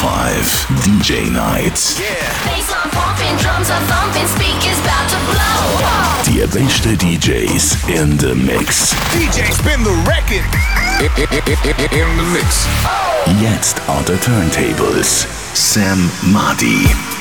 105 DJ Nights. Blow. Die beste DJs in the Mix. DJ spin the record. In the mix. Jetzt on the turntables. Sam Madi.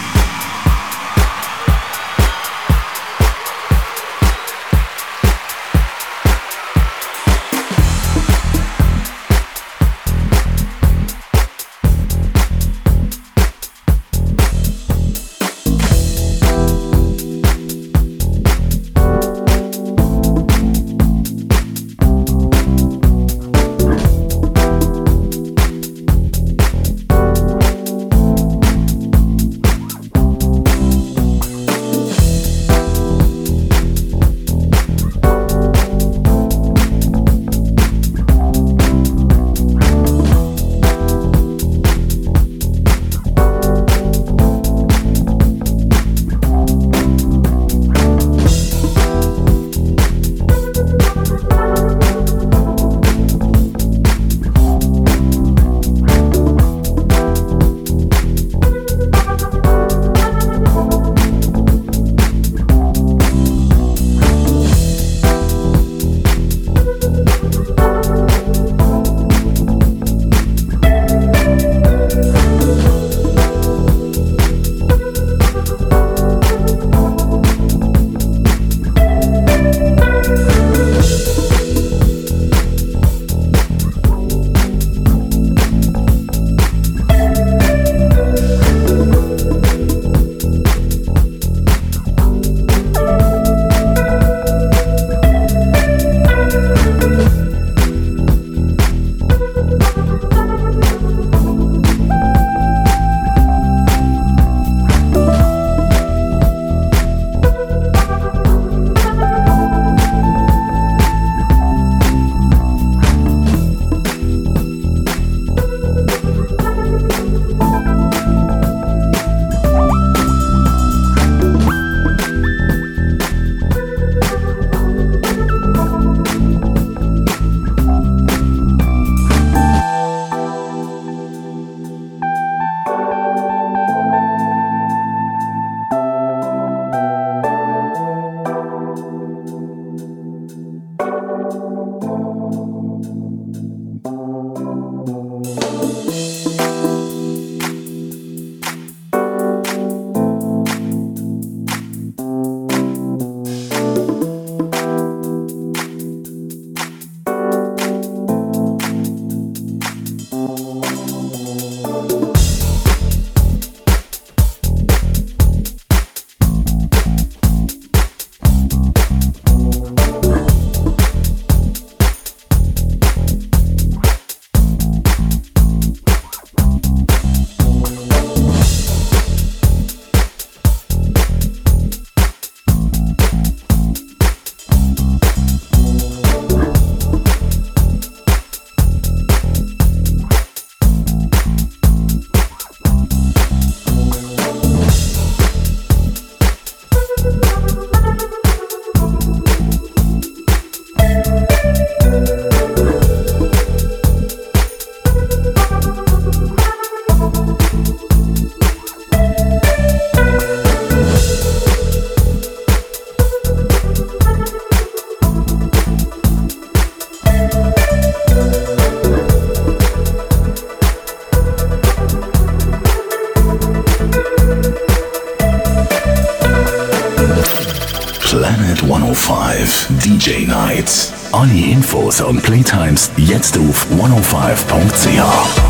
Und Playtimes jetzt auf 105.ch.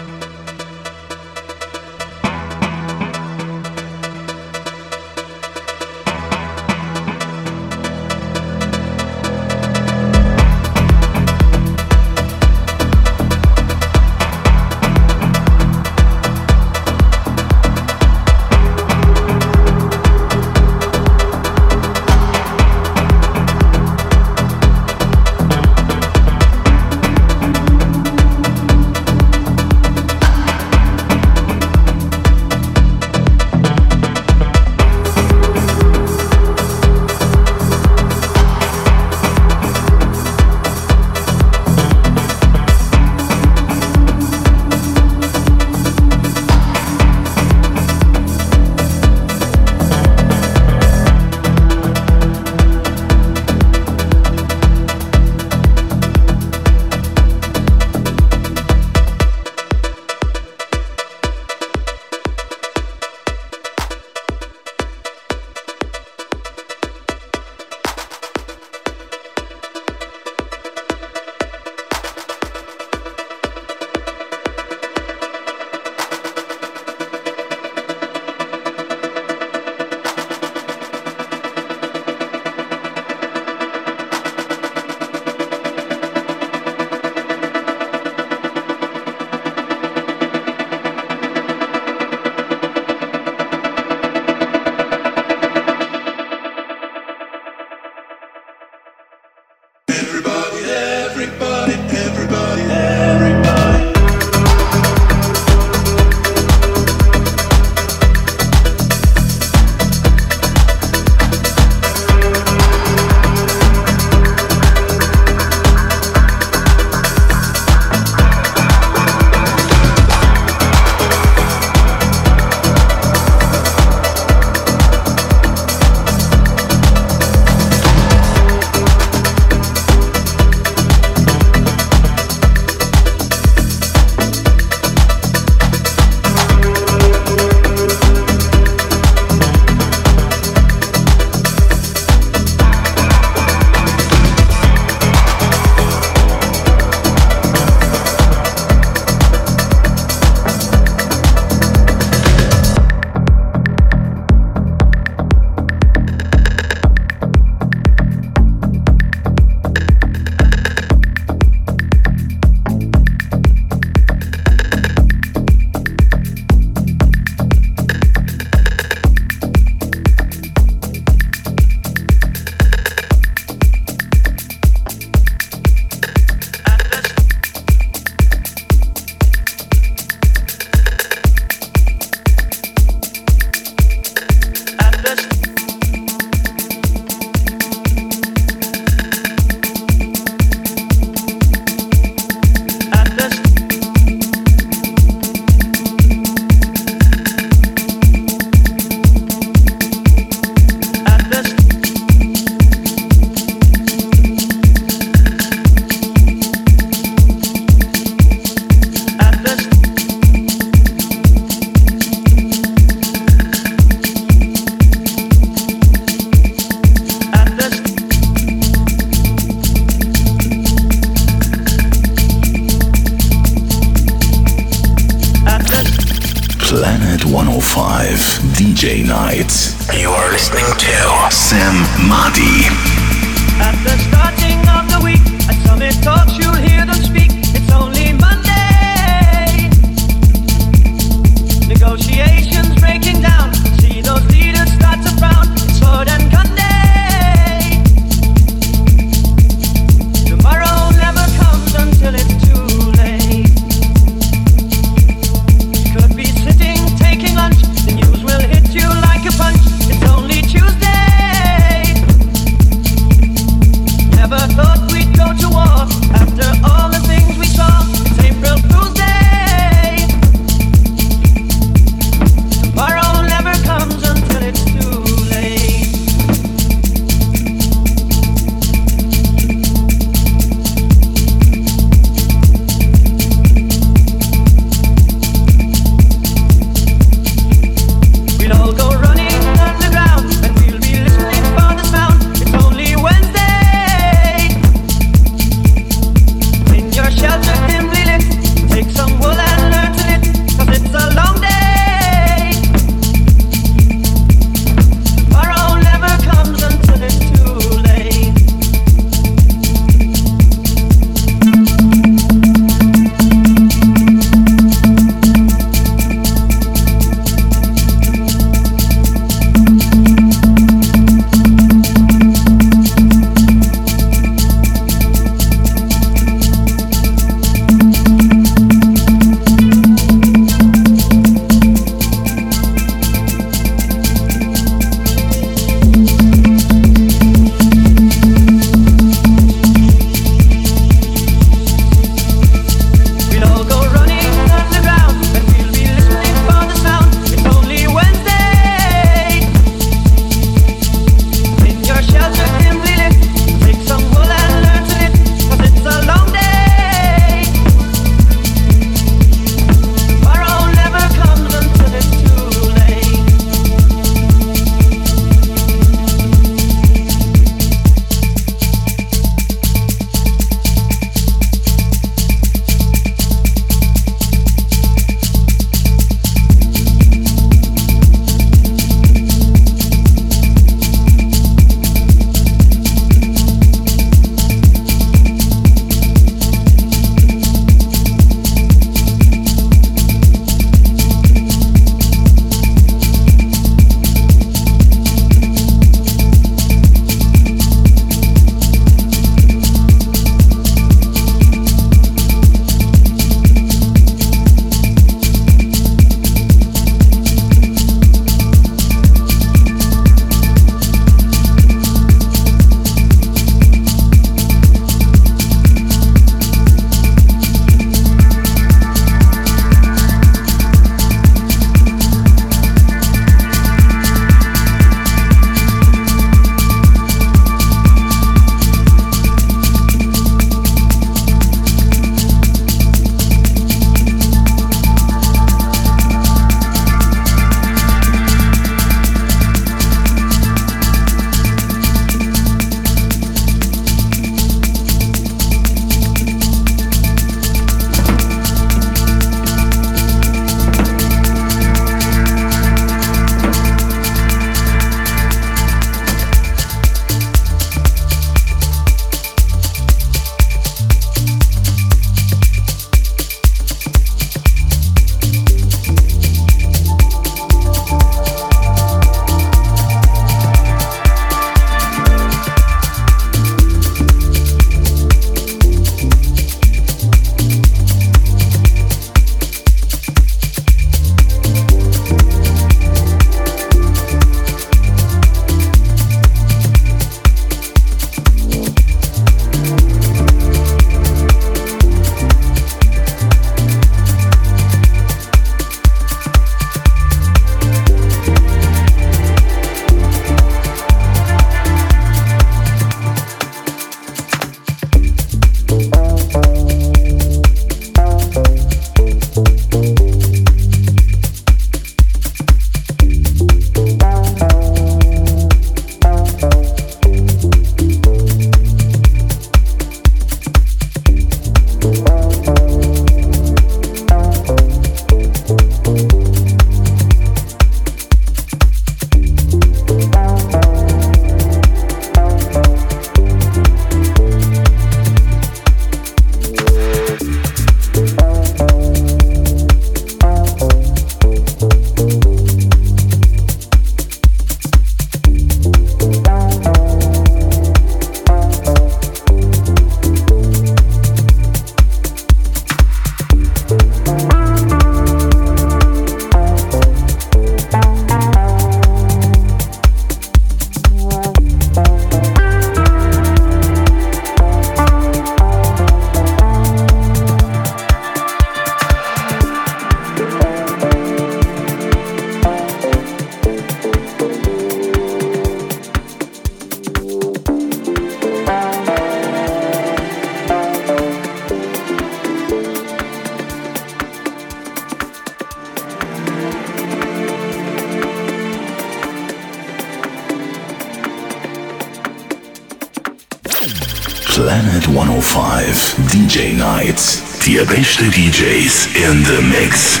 DJs in the Mix.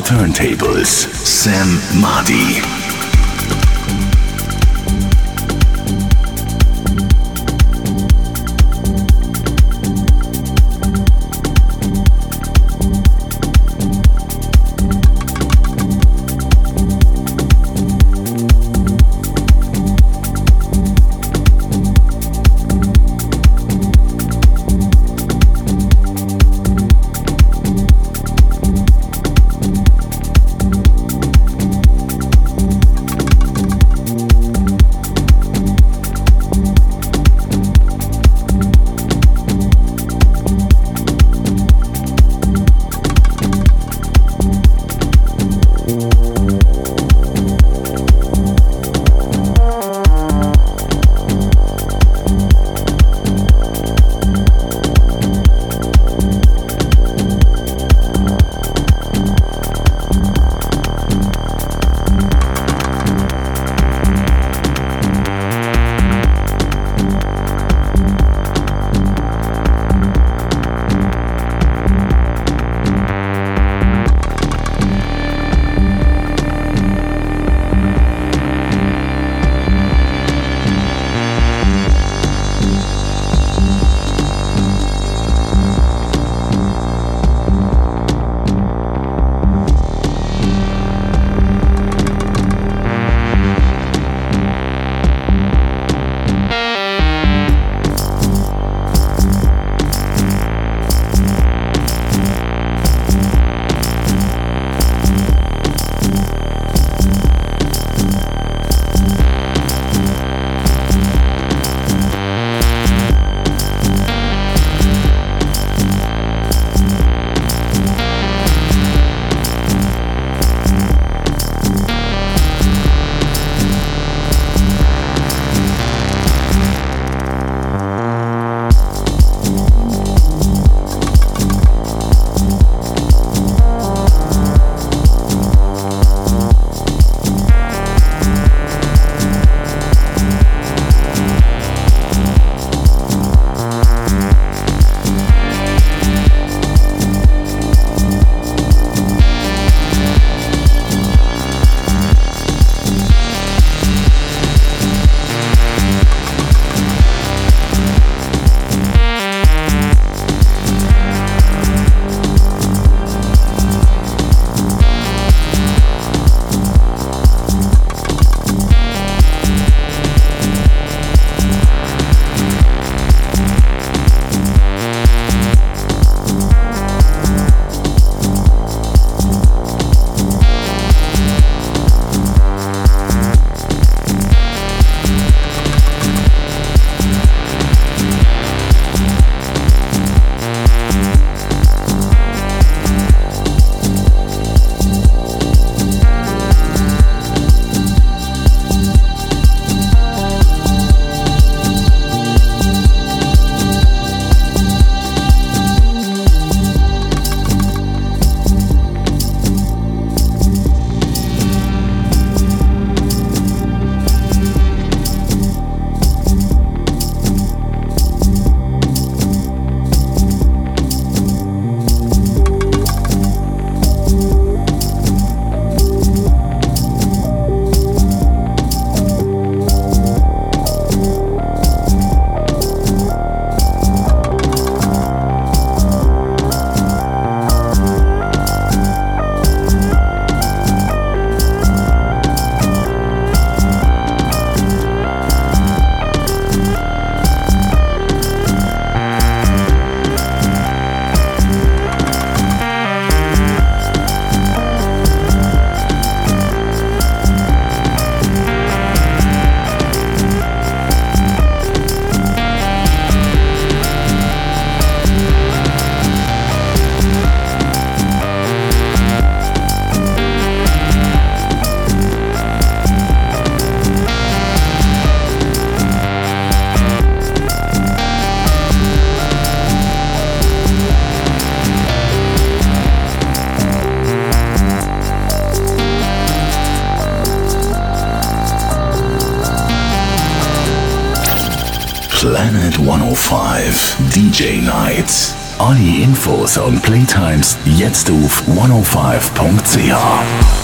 Turntables, Sam Madi. 105 DJ Nights. Alle Infos und Playtimes jetzt auf 105.ch.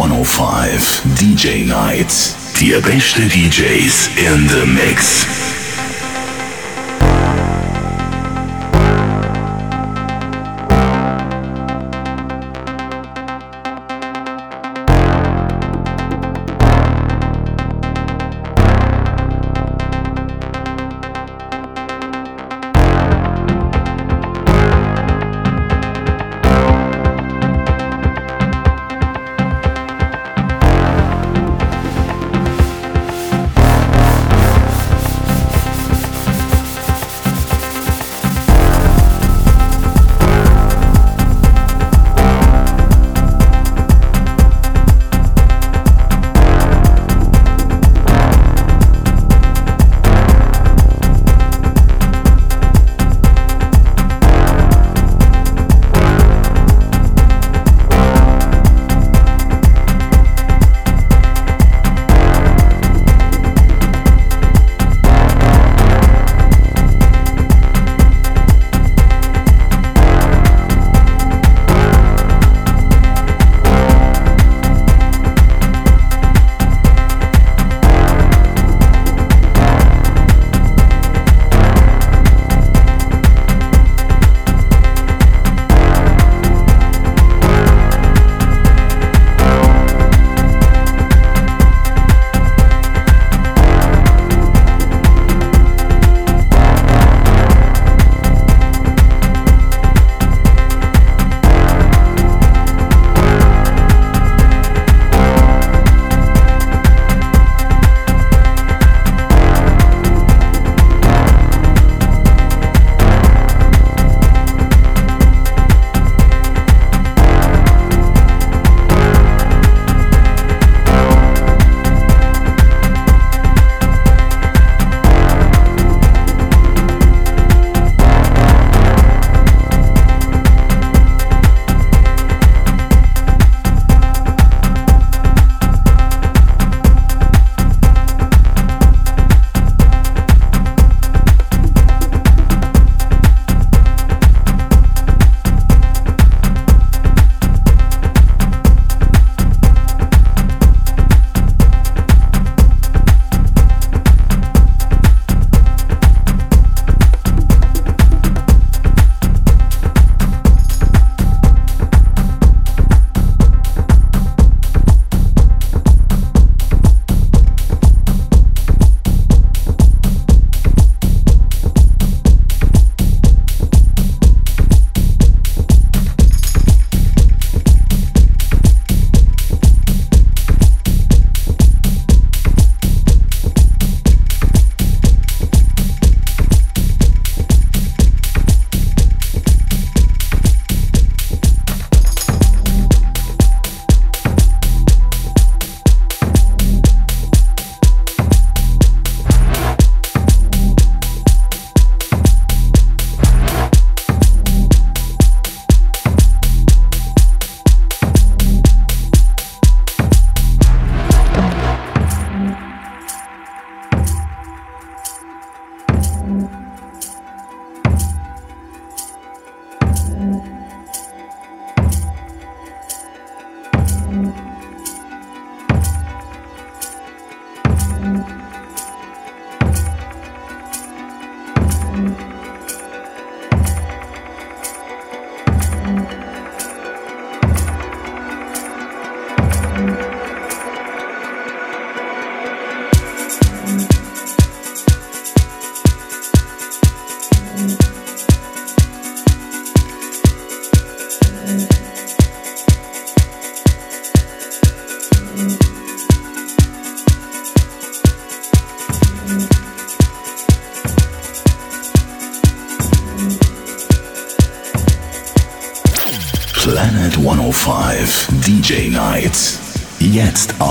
105 DJ Nights. Die beste DJs in the mix.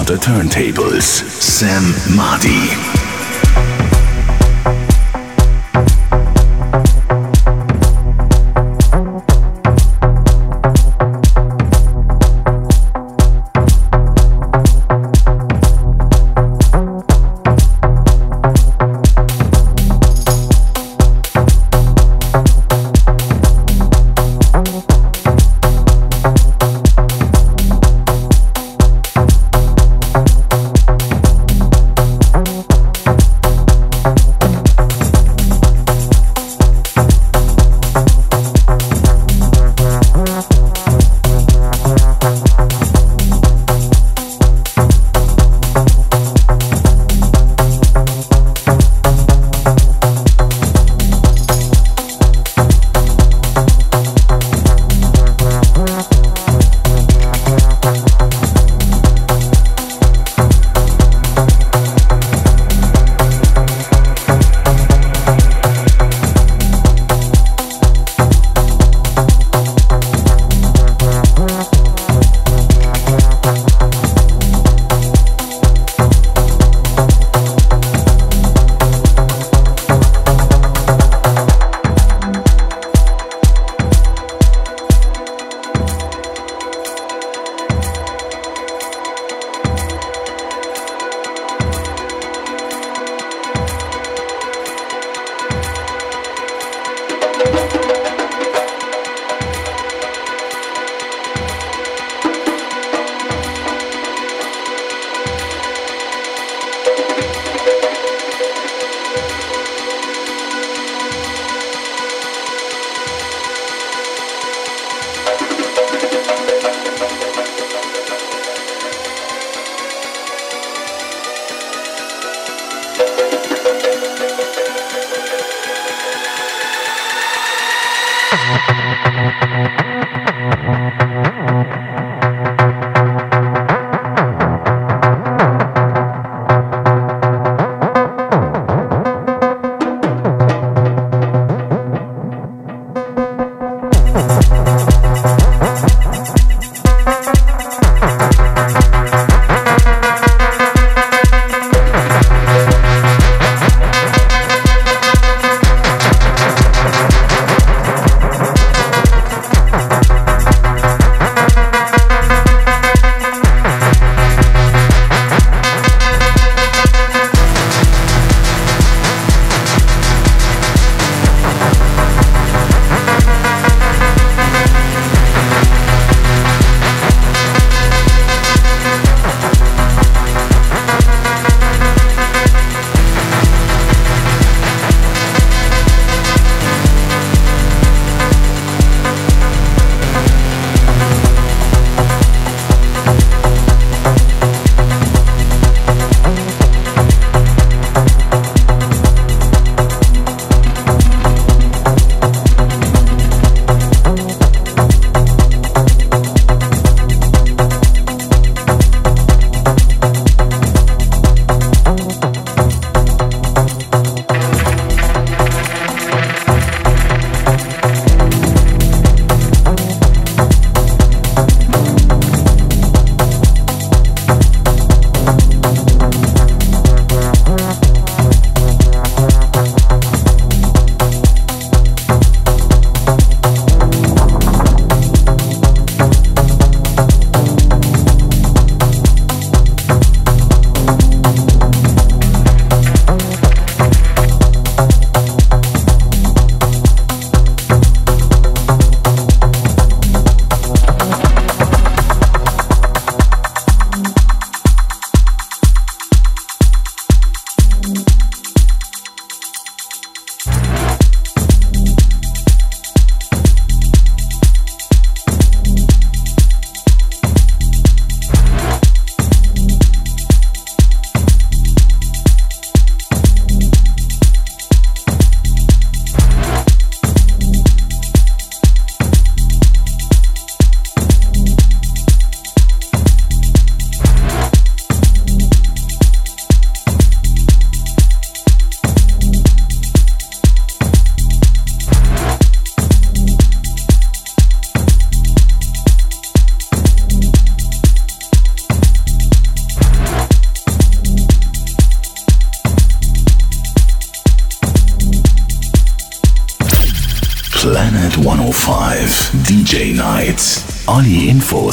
The turntables, Sam Marty.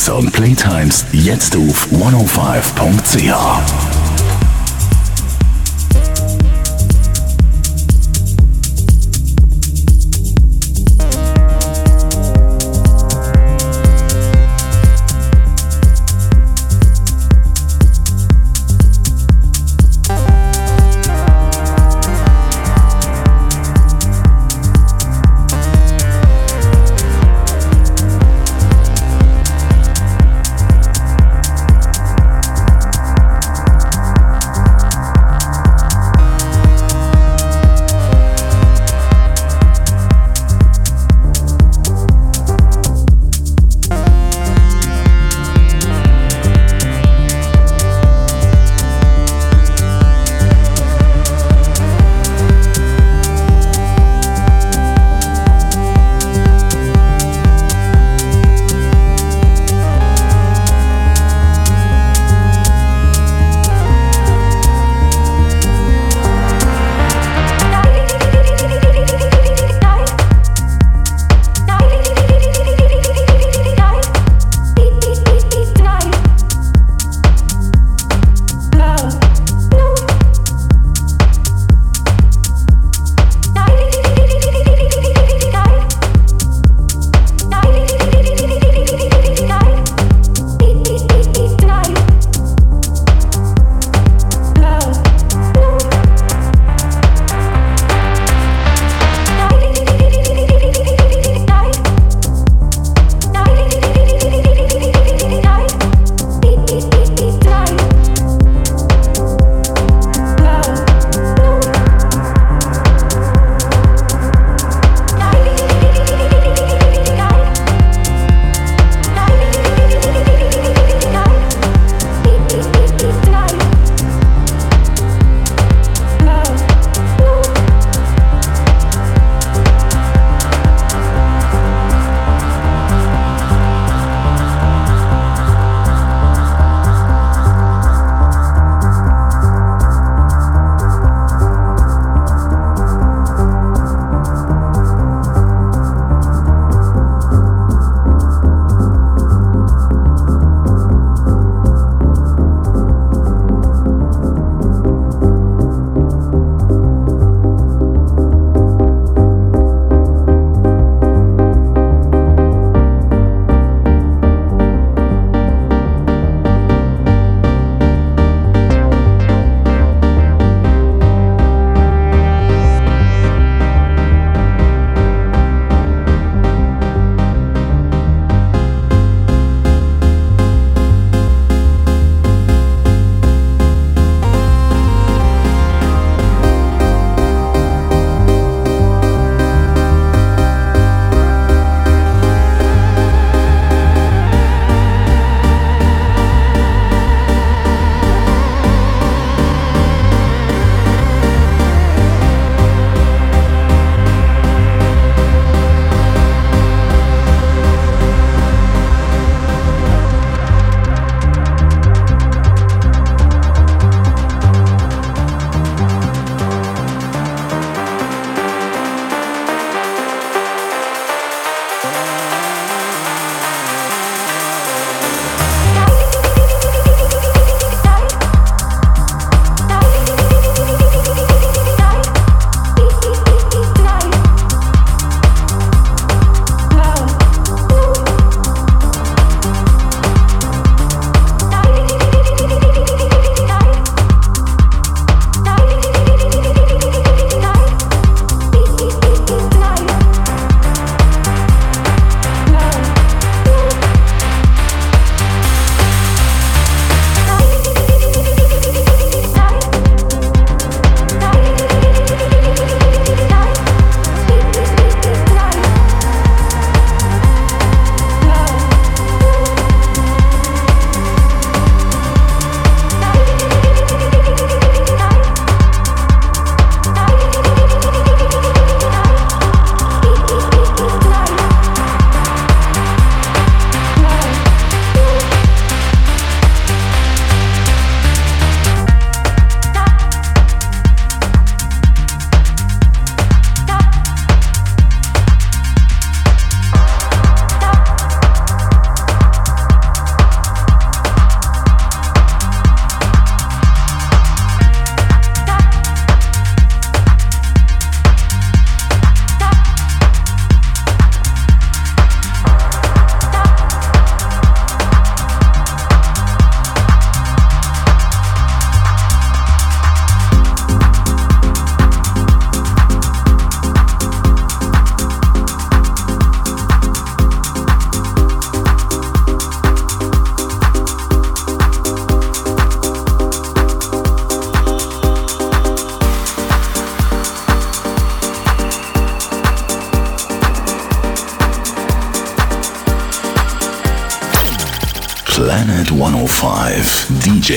Und Playtimes jetzt auf 105.ch.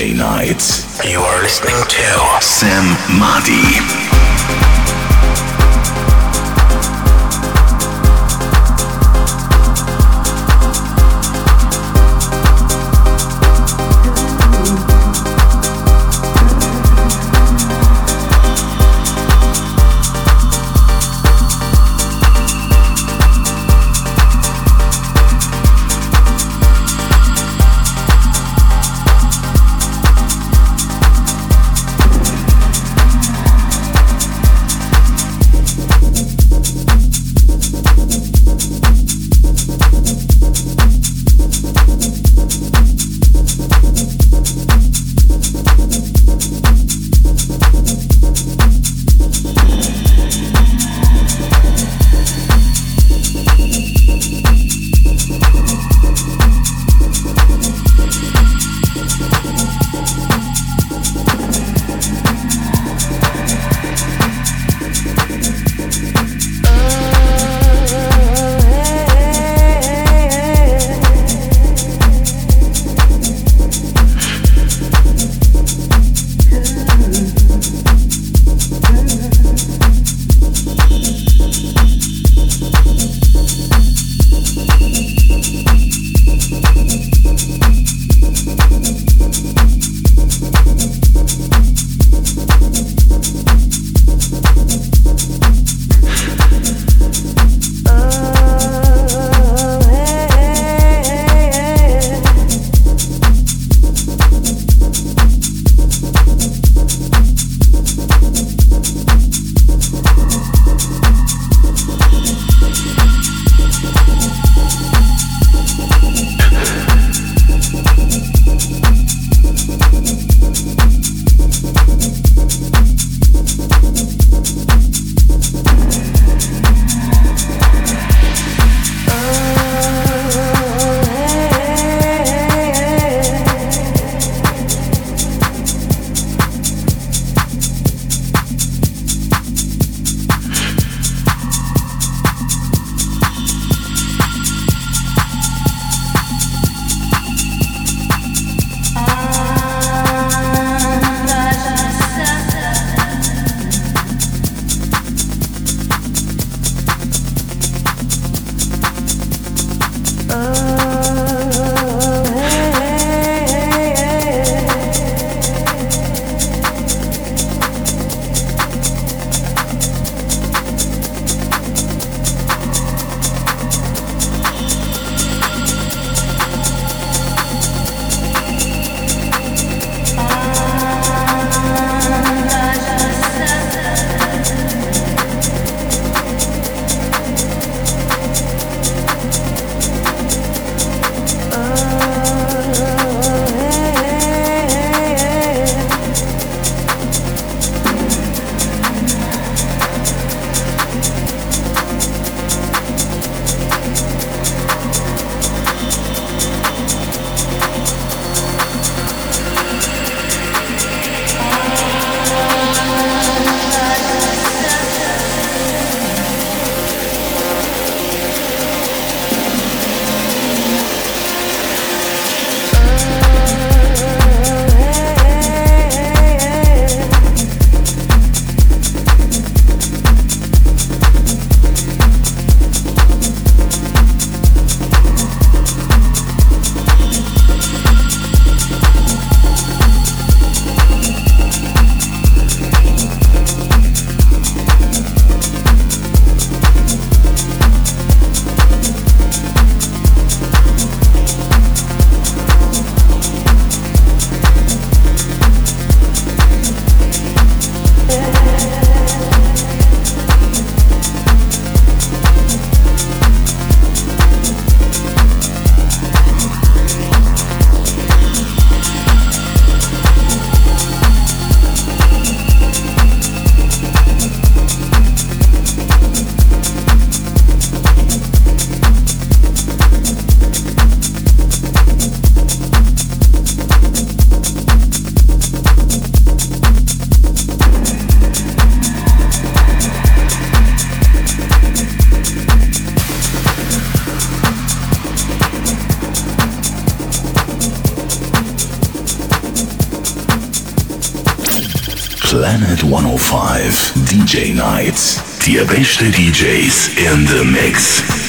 105 DJ Nights. Die beste DJs in the mix.